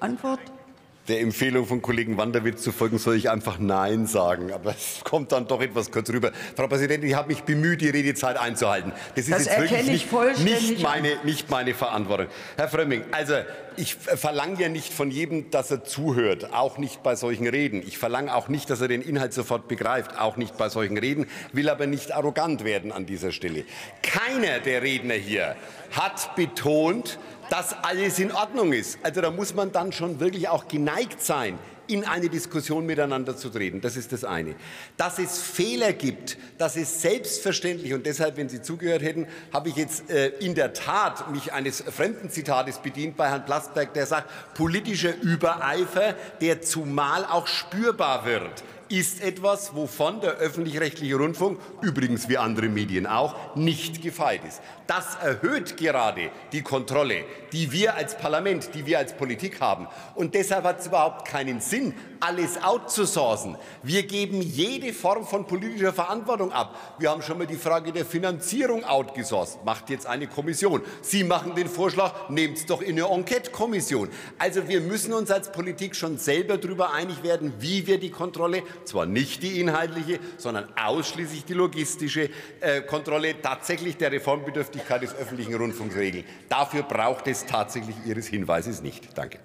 Antwort? Der Empfehlung von Kollegen Wanderwitz zu folgen, soll ich einfach Nein sagen. Aber es kommt dann doch etwas kurz rüber. Frau Präsidentin, ich habe mich bemüht, die Redezeit einzuhalten. Das ist Das jetzt wirklich nicht, nicht, meine, nicht meine Verantwortung. Herr Frömming, also ich verlange ja nicht von jedem, dass er zuhört, auch nicht bei solchen Reden. Ich verlange auch nicht, dass er den Inhalt sofort begreift, auch nicht bei solchen Reden, will aber nicht arrogant werden an dieser Stelle. Keiner der Redner hier hat betont, dass alles in Ordnung ist. Also da muss man dann schon wirklich auch geneigt sein, in eine Diskussion miteinander zu treten. Das ist das eine. Dass es Fehler gibt, das ist selbstverständlich. Und deshalb, wenn Sie zugehört hätten, habe ich jetzt äh, in der Tat mich eines fremden Zitates bedient bei Herrn Plasberg, der sagt, politischer Übereifer, der zumal auch spürbar wird ist etwas, wovon der öffentlich-rechtliche Rundfunk, übrigens wie andere Medien auch, nicht gefeit ist. Das erhöht gerade die Kontrolle, die wir als Parlament, die wir als Politik haben. Und deshalb hat es überhaupt keinen Sinn, alles outzusourcen. Wir geben jede Form von politischer Verantwortung ab. Wir haben schon mal die Frage der Finanzierung outgesourced. Macht jetzt eine Kommission. Sie machen den Vorschlag, nehmt es doch in eine Enquete-Kommission. Also wir müssen uns als Politik schon selber darüber einig werden, wie wir die Kontrolle, zwar nicht die inhaltliche, sondern ausschließlich die logistische äh, Kontrolle tatsächlich der Reformbedürftigkeit des öffentlichen Rundfunks regeln. Dafür braucht es tatsächlich Ihres Hinweises nicht. Danke.